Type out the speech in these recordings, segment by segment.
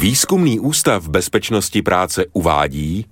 Výzkumný ústav bezpečnosti práce uvádí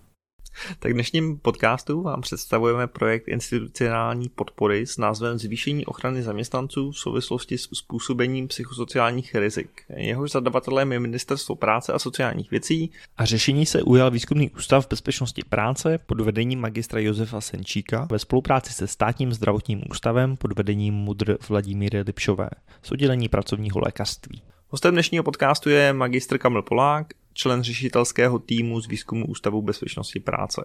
tak v dnešním podcastu vám představujeme projekt institucionální podpory s názvem Zvýšení ochrany zaměstnanců v souvislosti s způsobením psychosociálních rizik. Jehož zadavatelem je Ministerstvo práce a sociálních věcí a řešení se ujal Výzkumný ústav bezpečnosti práce pod vedením magistra Josefa Senčíka ve spolupráci se státním zdravotním ústavem pod vedením mudr Vladimíry Lipšové z oddělení pracovního lékařství. Hostem dnešního podcastu je magistr Kamil Polák, člen řešitelského týmu z výzkumu Ústavu bezpečnosti práce.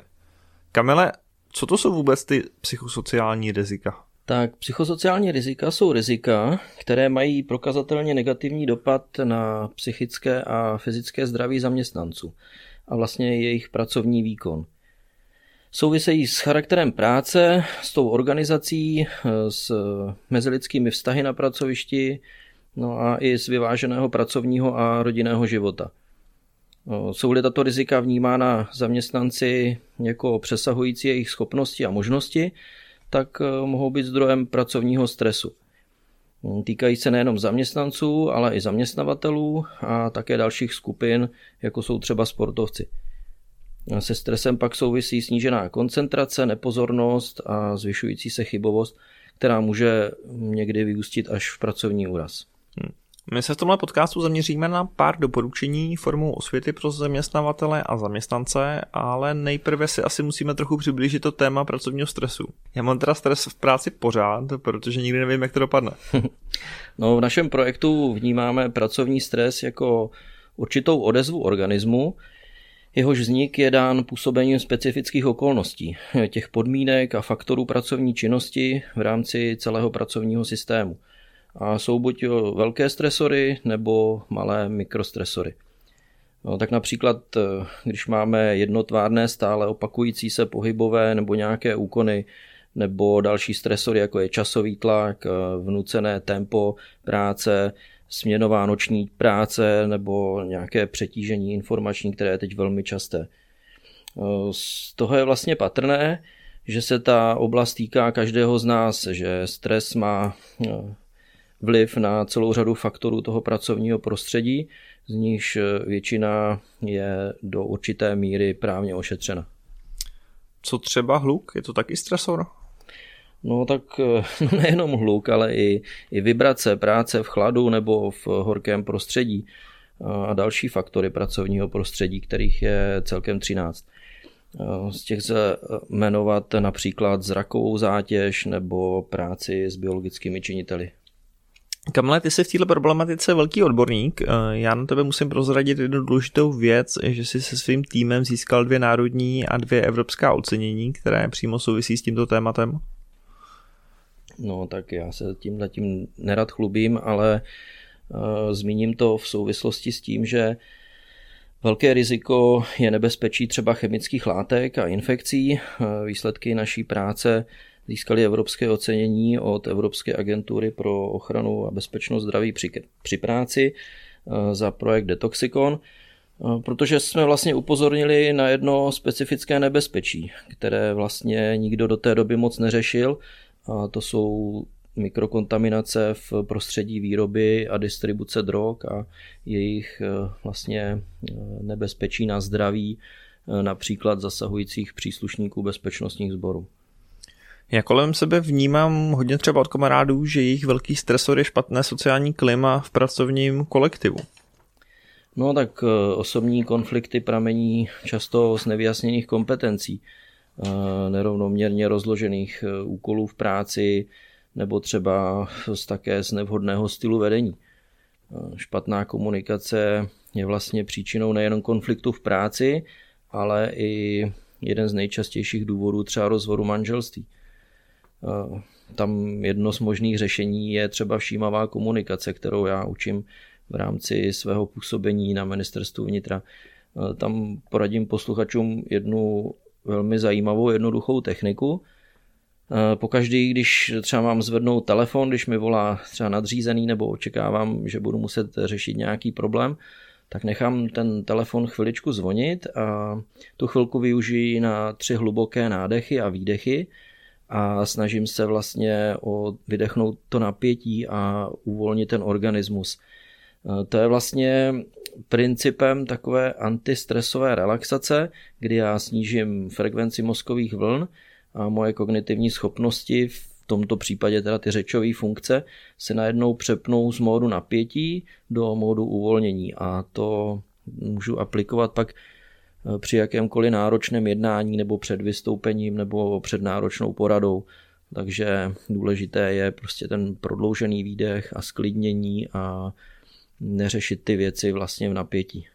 Kamile, co to jsou vůbec ty psychosociální rizika? Tak psychosociální rizika jsou rizika, které mají prokazatelně negativní dopad na psychické a fyzické zdraví zaměstnanců a vlastně jejich pracovní výkon. Souvisejí s charakterem práce, s tou organizací, s mezilidskými vztahy na pracovišti, no a i z vyváženého pracovního a rodinného života. Jsou-li tato rizika vnímána zaměstnanci jako přesahující jejich schopnosti a možnosti, tak e, mohou být zdrojem pracovního stresu. Týkají se nejenom zaměstnanců, ale i zaměstnavatelů a také dalších skupin, jako jsou třeba sportovci. Se stresem pak souvisí snížená koncentrace, nepozornost a zvyšující se chybovost, která může někdy vyústit až v pracovní úraz. My se v tomhle podcastu zaměříme na pár doporučení formou osvěty pro zaměstnavatele a zaměstnance, ale nejprve si asi musíme trochu přiblížit to téma pracovního stresu. Já mám teda stres v práci pořád, protože nikdy nevím, jak to dopadne. No, v našem projektu vnímáme pracovní stres jako určitou odezvu organismu, Jehož vznik je dán působením specifických okolností, těch podmínek a faktorů pracovní činnosti v rámci celého pracovního systému a jsou buď velké stresory nebo malé mikrostresory. No, tak například, eh, když máme jednotvárné stále opakující se pohybové nebo nějaké úkony, nebo další stresory, jako je časový tlak, eh, vnucené tempo práce, směnová noční práce nebo nějaké přetížení informační, které je teď velmi časté. Eh, z toho je vlastně patrné, že se ta oblast týká každého z nás, že stres má vliv na celou řadu faktorů toho pracovního prostředí, z nichž většina je do určité míry právně ošetřena. Co třeba hluk? Je to taky stresor? No tak no nejenom hluk, ale i, i vibrace, práce v chladu nebo v horkém prostředí a další faktory pracovního prostředí, kterých je celkem 13. Z těch se jmenovat například zrakovou zátěž nebo práci s biologickými činiteli. Kamile, ty jsi v této problematice velký odborník. Eh, já na tebe musím prozradit jednu důležitou věc, že jsi se svým týmem získal dvě národní a dvě evropská ocenění, které přímo souvisí s tímto tématem. No tak já se tím zatím nerad chlubím, ale uh, zmíním to v souvislosti s tím, že Velké riziko je nebezpečí třeba chemických látek a infekcí. Eh, výsledky naší práce získali evropské ocenění od Evropské agentury pro ochranu a bezpečnost zdraví při, při práci eh, za projekt Detoxicon, eh, protože jsme vlastně upozornili na jedno specifické nebezpečí, které vlastně nikdo do té doby moc neřešil, a to jsou mikrokontaminace v prostředí výroby a distribuce drog a jejich eh, vlastně nebezpečí na zdraví, například zasahujících příslušníků bezpečnostních sborů. Já kolem sebe vnímám hodně třeba od kamarádů, že jejich velký stresor je špatné sociální klima v pracovním kolektivu. No tak eh, osobní konflikty pramení často z nevyjasněných kompetencí, eh, nerovnoměrně rozložených eh, úkolů v práci nebo třeba z také z nevhodného stylu vedení. Špatná komunikace je vlastně příčinou nejen konfliktu v práci, ale i jeden z nejčastějších důvodů třeba rozvodu manželství. Eh, tam jedno z možných řešení je třeba všímavá komunikace, kterou já učím v rámci svého působení na ministerstvu vnitra. Eh, tam poradím posluchačům jednu velmi zajímavou, jednoduchou techniku. Eh, pokaždý, když třeba mám zvednout telefon, když mi volá třeba nadřízený nebo očekávám, že budu muset řešit nějaký problém, tak nechám ten telefon chviličku zvonit a tu chvilku využiji na tři hluboké nádechy a výdechy a snažím se vlastně o vydechnout to napětí a uvolnit ten organismus. To je vlastně principem takové antistresové relaxace, kdy já snížím frekvenci mozkových vln a moje kognitivní schopnosti, v tomto případě teda ty řečové funkce, se najednou přepnou z módu napětí do módu uvolnění a to můžu aplikovat pak při jakémkoliv náročném jednání nebo před vystoupením nebo před náročnou poradou. Takže důležité je prostě ten prodloužený výdech a sklidnění a neřešit ty věci vlastně v napětí.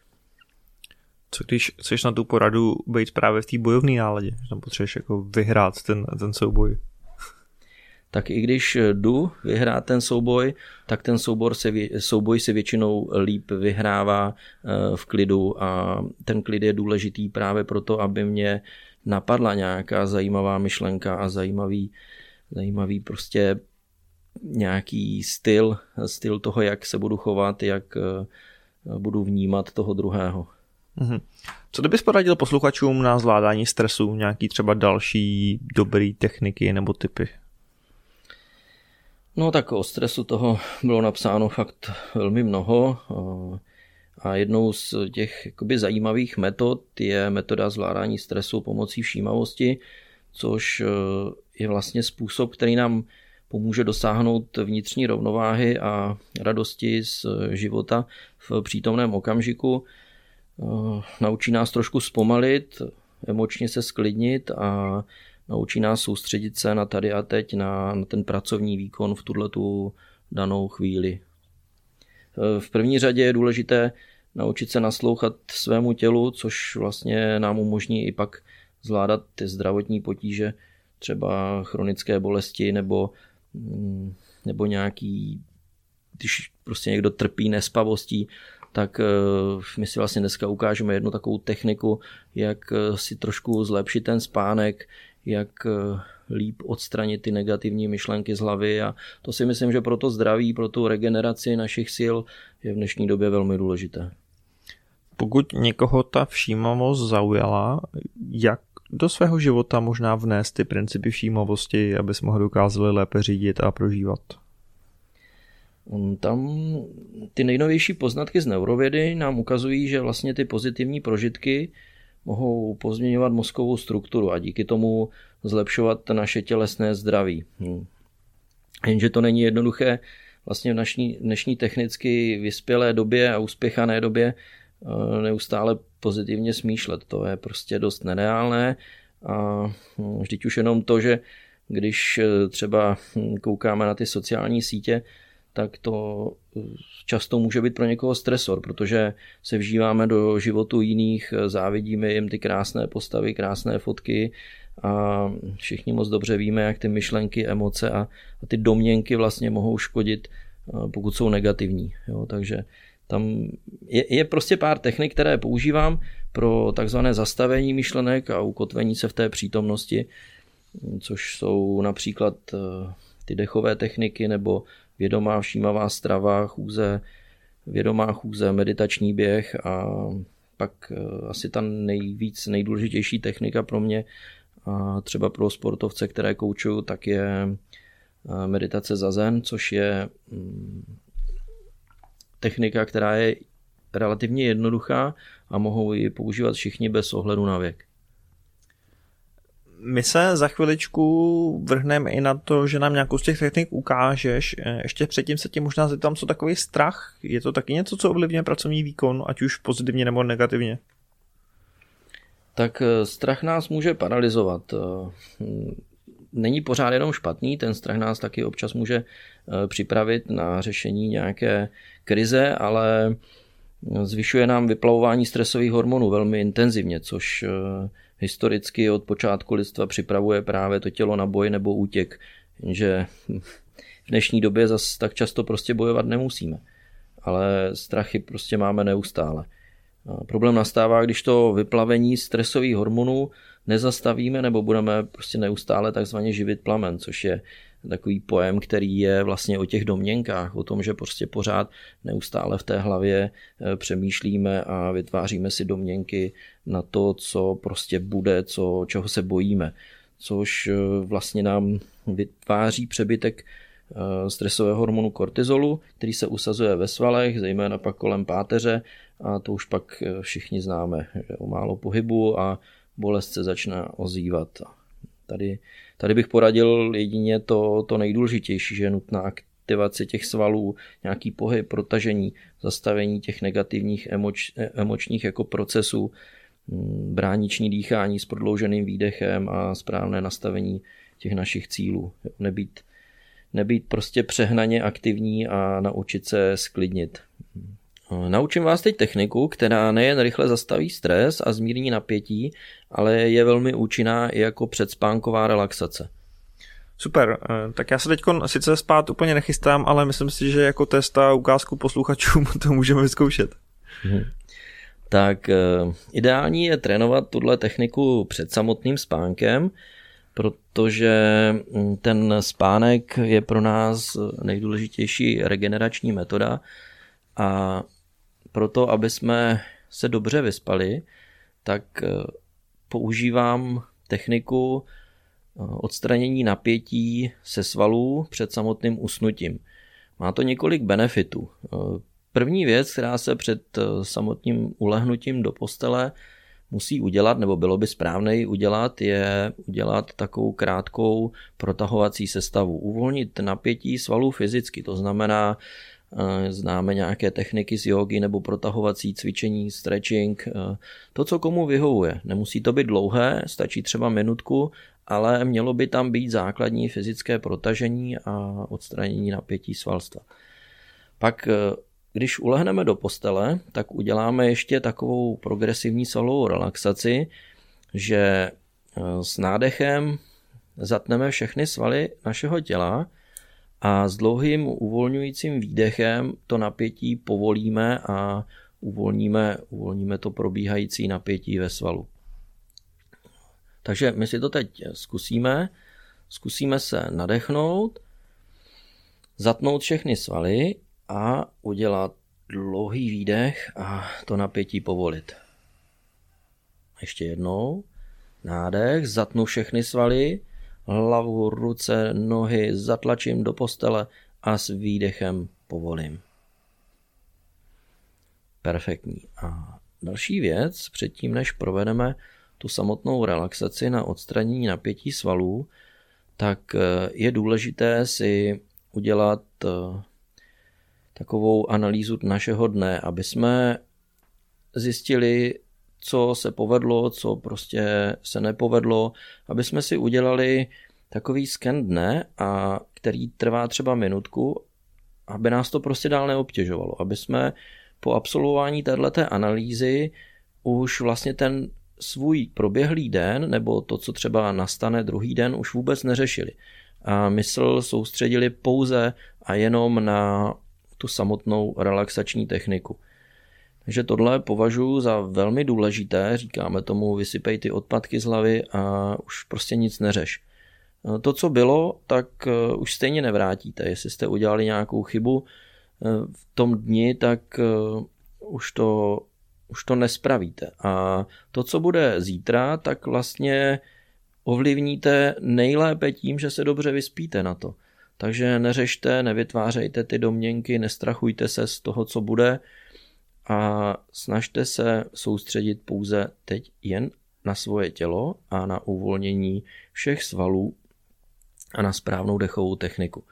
Co když chceš na tu poradu být právě v té bojovné náladě, že tam potřebuješ jako vyhrát ten, ten souboj? Tak i když jdu vyhrát ten souboj, tak ten soubor se, souboj se většinou líp vyhrává eh, v klidu a ten klid je důležitý právě proto, aby mě napadla nějaká zajímavá myšlenka a zajímavý, zajímavý prostě nějaký styl, styl toho, jak se budu chovat, jak eh, budu vnímat toho druhého. Mm-hmm. Co kdybys poradil posluchačům na zvládání stresu, nějaký třeba další dobrý techniky nebo typy? No tak o stresu toho bylo napsáno fakt velmi mnoho eh, a jednou z těch jakoby, zajímavých metod je metoda zvládání stresu pomocí všímavosti, což eh, je vlastně způsob, který nám pomůže dosáhnout vnitřní rovnováhy a radosti z života v přítomném okamžiku. Eh, naučí nás trošku zpomalit, emočně se sklidnit a naučí nás soustředit se na tady a teď, na, na ten pracovní výkon v tuhle tu danou chvíli. Eh, v první řadě je důležité naučit se naslouchat svému tělu, což vlastně nám umožní i pak zvládat ty zdravotní potíže, třeba chronické bolesti nebo Mm, nebo nějaký, když prostě někdo trpí nespavostí, tak eh, my si vlastně dneska ukážeme jednu takovou techniku, jak eh, si trošku zlepšit ten spánek, jak eh, líp odstranit ty negativní myšlenky z hlavy a to si myslím, že pro to zdraví, pro tu regeneraci našich sil je v dnešní době velmi důležité. Pokud někoho ta všímavost zaujala, jak do svého života možná vnést ty principy všímavosti, aby jsme ho dokázali lépe řídit a prožívat? Tam ty nejnovější poznatky z neurovědy nám ukazují, že vlastně ty pozitivní prožitky mohou pozměňovat mozkovou strukturu a díky tomu zlepšovat naše tělesné zdraví. Hmm. Jenže to není jednoduché vlastně v dnešní, dnešní technicky vyspělé době a uspěchané době Eh, neustále pozitivně smýšlet. To je prostě dost nereálné a hm, vždyť už jenom to, že když eh, třeba hm, koukáme na ty sociální sítě, tak to eh, často může být pro někoho stresor, protože se vžíváme do životu jiných, závidíme jim ty krásné postavy, krásné fotky a všichni moc dobře víme, jak ty myšlenky, emoce a, a ty domněnky vlastně mohou škodit, pokud jsou negativní. Jo, takže tam je, je prostě pár technik, které používám pro takzvané zastavení myšlenek a ukotvení se v té přítomnosti, což jsou například eh, ty dechové techniky nebo vědomá všímavá strava, chůze, vědomá chůze, meditační běh a pak eh, asi ta nejvíc nejdůležitější technika pro mě a třeba pro sportovce, které koučuju, tak je eh, meditace za zen, což je mm, technika, která je relativně jednoduchá a mohou ji používat všichni bez ohledu na věk. My se za chviličku vrhneme i na to, že nám nějakou z těch technik ukážeš. Ještě předtím se tě možná zeptám, co takový strach. Je to taky něco, co ovlivňuje pracovní výkon, ať už pozitivně nebo negativně? Tak eh, strach nás může paralizovat. Eh, není pořád jenom špatný, ten strach nás taky občas může eh, připravit na řešení nějaké krize, ale zvyšuje nám vyplavování stresových hormonů velmi intenzivně, což eh, historicky od počátku lidstva připravuje právě to tělo na boj nebo útěk, jenže v dnešní době zas tak často prostě bojovat nemusíme, ale strachy prostě máme neustále. Problém nastává, když to vyplavení stresových hormonů nezastavíme nebo budeme prostě neustále takzvaně živit plamen, což je takový pojem, který je vlastně o těch domněnkách, o tom, že prostě pořád neustále v té hlavě eh, přemýšlíme a vytváříme si domněnky na to, co prostě bude, co, čeho se bojíme, což eh, vlastně nám vytváří přebytek stresového hormonu kortizolu, který se usazuje ve svalech, zejména pak kolem páteře a to už pak všichni známe, že o málo pohybu a bolest se začne ozývat. Tady, tady bych poradil jedině to, to nejdůležitější, že je nutná aktivace těch svalů, nějaký pohyb, protažení, zastavení těch negativních emoč, emočních jako procesů, mm, brániční dýchání s prodlouženým výdechem a správné nastavení těch našich cílů. Nebýt, nebýt prostě přehnaně aktivní a naučit se sklidnit. Naučím vás teď techniku, která nejen rychle zastaví stres a zmírní napětí, ale je velmi účinná i jako předspánková relaxace. Super, eh, tak já se teď sice spát úplně nechystám, ale myslím si, že jako test a ukázku posluchačům to můžeme vyzkoušet. Hmm. Tak eh, ideální je trénovat tuhle techniku před samotným spánkem, protože hm, ten spánek je pro nás nejdůležitější regenerační metoda a proto, aby jsme se dobře vyspali, tak eh, používám techniku eh, odstranění napětí se svalů před samotným usnutím. Má to několik benefitů. Eh, první věc, která se před samotným ulehnutím do postele musí udělat, nebo bylo by správné ji udělat, je udělat takovou krátkou protahovací sestavu. Uvolnit napětí svalů fyzicky, to znamená známe nějaké techniky z jogy nebo protahovací cvičení, stretching, to, co komu vyhovuje. Nemusí to být dlouhé, stačí třeba minutku, ale mělo by tam být základní fyzické protažení a odstranění napětí svalstva. Pak, e, když ulehneme do postele, tak uděláme ještě takovou progresivní svalovou relaxaci, že s nádechem zatneme všechny svaly našeho těla, a s dlouhým uvolňujícím výdechem to napětí povolíme a uvolníme, uvolníme to probíhající napětí ve svalu. Takže my si to teď zkusíme. Zkusíme se nadechnout, zatnout všechny svaly a udělat dlouhý výdech a to napětí povolit. Ještě jednou. Nádech, zatnu všechny svaly hlavu, ruce, nohy zatlačím do postele a s výdechem povolím. Perfektní. A další věc, předtím než provedeme tu samotnou relaxaci na odstranění napětí svalů, tak eh, je důležité si udělat eh, takovou analýzu našeho dne, aby jsme zjistili, co se povedlo, co prostě se nepovedlo, aby jsme si udělali takový sken dne, a který trvá třeba minutku, aby nás to prostě dál neobtěžovalo, aby jsme po absolvování této analýzy už vlastně ten svůj proběhlý den nebo to, co třeba nastane druhý den, už vůbec neřešili. A mysl soustředili pouze a jenom na tu samotnou relaxační techniku. Takže tohle považuji za velmi důležité, říkáme tomu vysypej ty odpadky z hlavy a už prostě nic neřeš. No, to, co bylo, tak eh, už stejně nevrátíte. Jestli jste udělali nějakou chybu eh, v tom dni, tak eh, už to, už to nespravíte. A to, co bude zítra, tak vlastně ovlivníte nejlépe tím, že se dobře vyspíte na to. Takže neřešte, nevytvářejte ty domněnky, nestrachujte se z toho, co bude, a snažte se soustředit pouze teď jen na svoje tělo a na uvolnění všech svalů a na správnou dechovou techniku.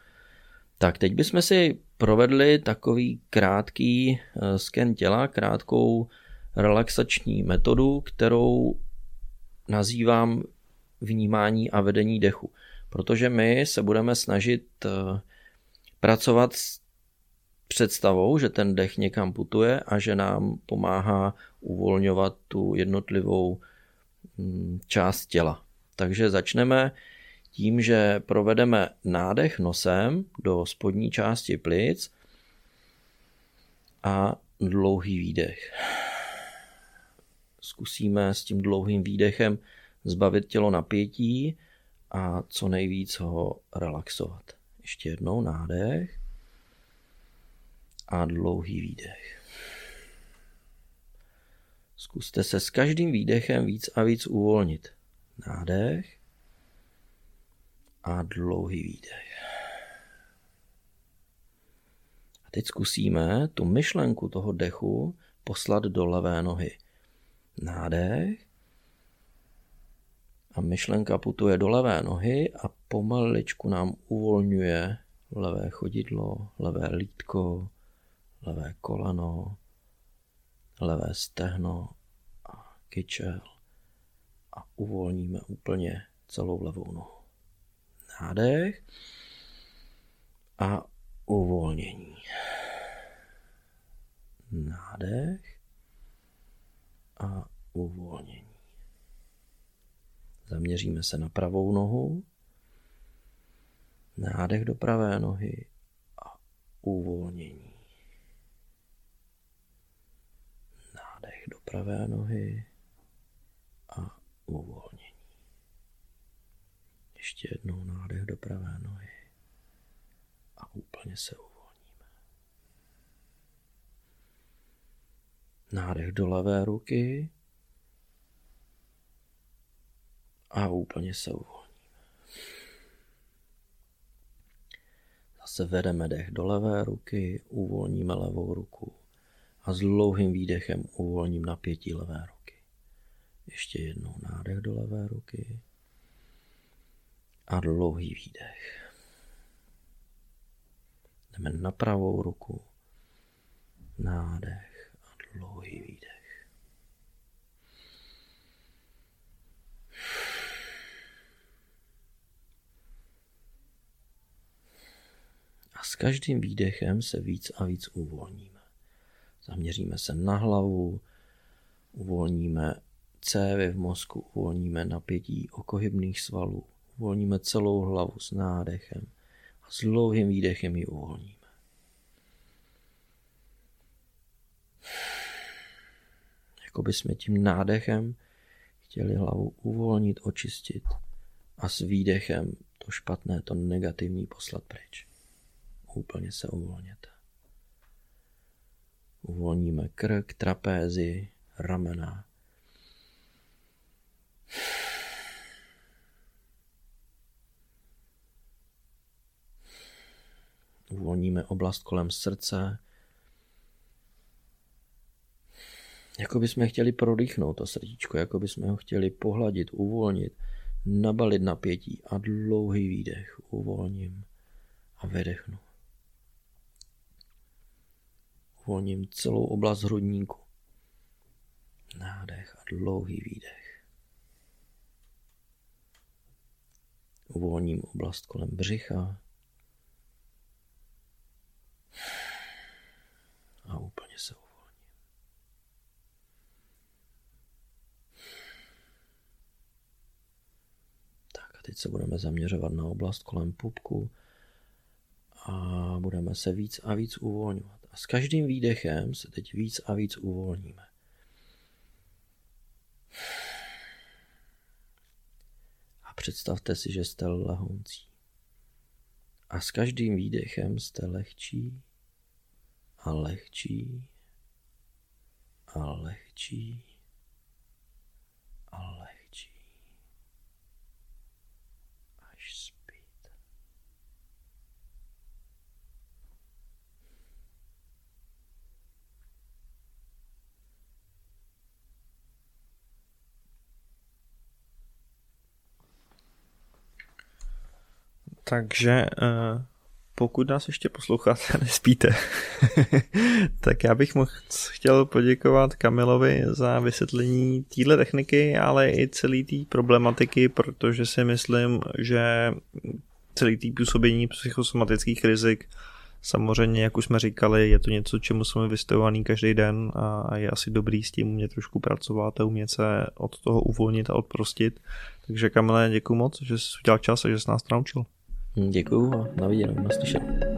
Tak teď bychom si provedli takový krátký eh, sken těla, krátkou relaxační metodu, kterou nazývám vnímání a vedení dechu. Protože my se budeme snažit eh, pracovat s představou, že ten dech někam putuje a že nám pomáhá uvolňovat tu jednotlivou mm, část těla. Takže začneme tím, že provedeme nádech nosem do spodní části plic a dlouhý výdech. Zkusíme s tím dlouhým výdechem zbavit tělo napětí a co nejvíc ho relaxovat. Ještě jednou nádech a dlouhý výdech. Zkuste se s každým výdechem víc a víc uvolnit. Nádech a dlouhý výdech. teď zkusíme tu myšlenku toho dechu poslat do levé nohy. Nádech. A myšlenka putuje do levé nohy a pomaličku nám uvolňuje levé chodidlo, levé lítko, levé koleno, levé stehno a kyčel a uvolníme úplně celou levou nohu. Nádech a uvolnění. Nádech a uvolnění. Zaměříme se na pravou nohu. Nádech do pravé nohy a uvolnění. Nádech do pravé nohy a uvolnění. Ještě jednou nádech do pravé nohy a úplně se uvolníme. Nádech do levé ruky a úplně se uvolníme. Zase vedeme dech do levé ruky, uvolníme levou ruku a s dlouhým výdechem uvolním napětí levé ruky. Ještě jednou nádech do levé ruky a dlouhý výdech. Jdeme na pravou ruku. Nádech a dlouhý výdech. A s každým výdechem se víc a víc uvolníme. Zaměříme se na hlavu, uvolníme cévy v mozku, uvolníme napětí okohybných svalů, uvolníme celou hlavu s nádechem a s dlouhým výdechem ji uvolníme. Jako by jsme tím nádechem chtěli hlavu uvolnit, očistit a s výdechem to špatné, to negativní poslat pryč. Úplně se uvolněte. Uvolníme krk, trapézy, ramena. Uvolníme oblast kolem srdce. Jako bychom chtěli prodýchnout to srdíčko, jako bychom ho chtěli pohladit, uvolnit, nabalit napětí a dlouhý výdech uvolním a vydechnu. Uvolním celou oblast hrudníku. Nádech a dlouhý výdech. Uvolním oblast kolem břicha, a úplně se uvolním. Tak a teď se budeme zaměřovat na oblast kolem pupku a budeme se víc a víc uvolňovat. A s každým výdechem se teď víc a víc uvolníme. A představte si, že jste lehoncí. A s každým výdechem jste lehčí a lehčí a lehčí a lehčí. Až spíte. Takže uh pokud nás ještě posloucháte a nespíte, tak já bych mohl chtěl poděkovat Kamilovi za vysvětlení téhle techniky, ale i celé té problematiky, protože si myslím, že celý tý působení psychosomatických rizik Samozřejmě, jak už jsme říkali, je to něco, čemu jsme vystavovaný každý den a je asi dobrý s tím umět trošku pracovat a umět se od toho uvolnit a odprostit. Takže Kamile, děkuji moc, že jsi udělal čas a že jsi nás naučil. Děkuju a na viděnou, naslyšenou.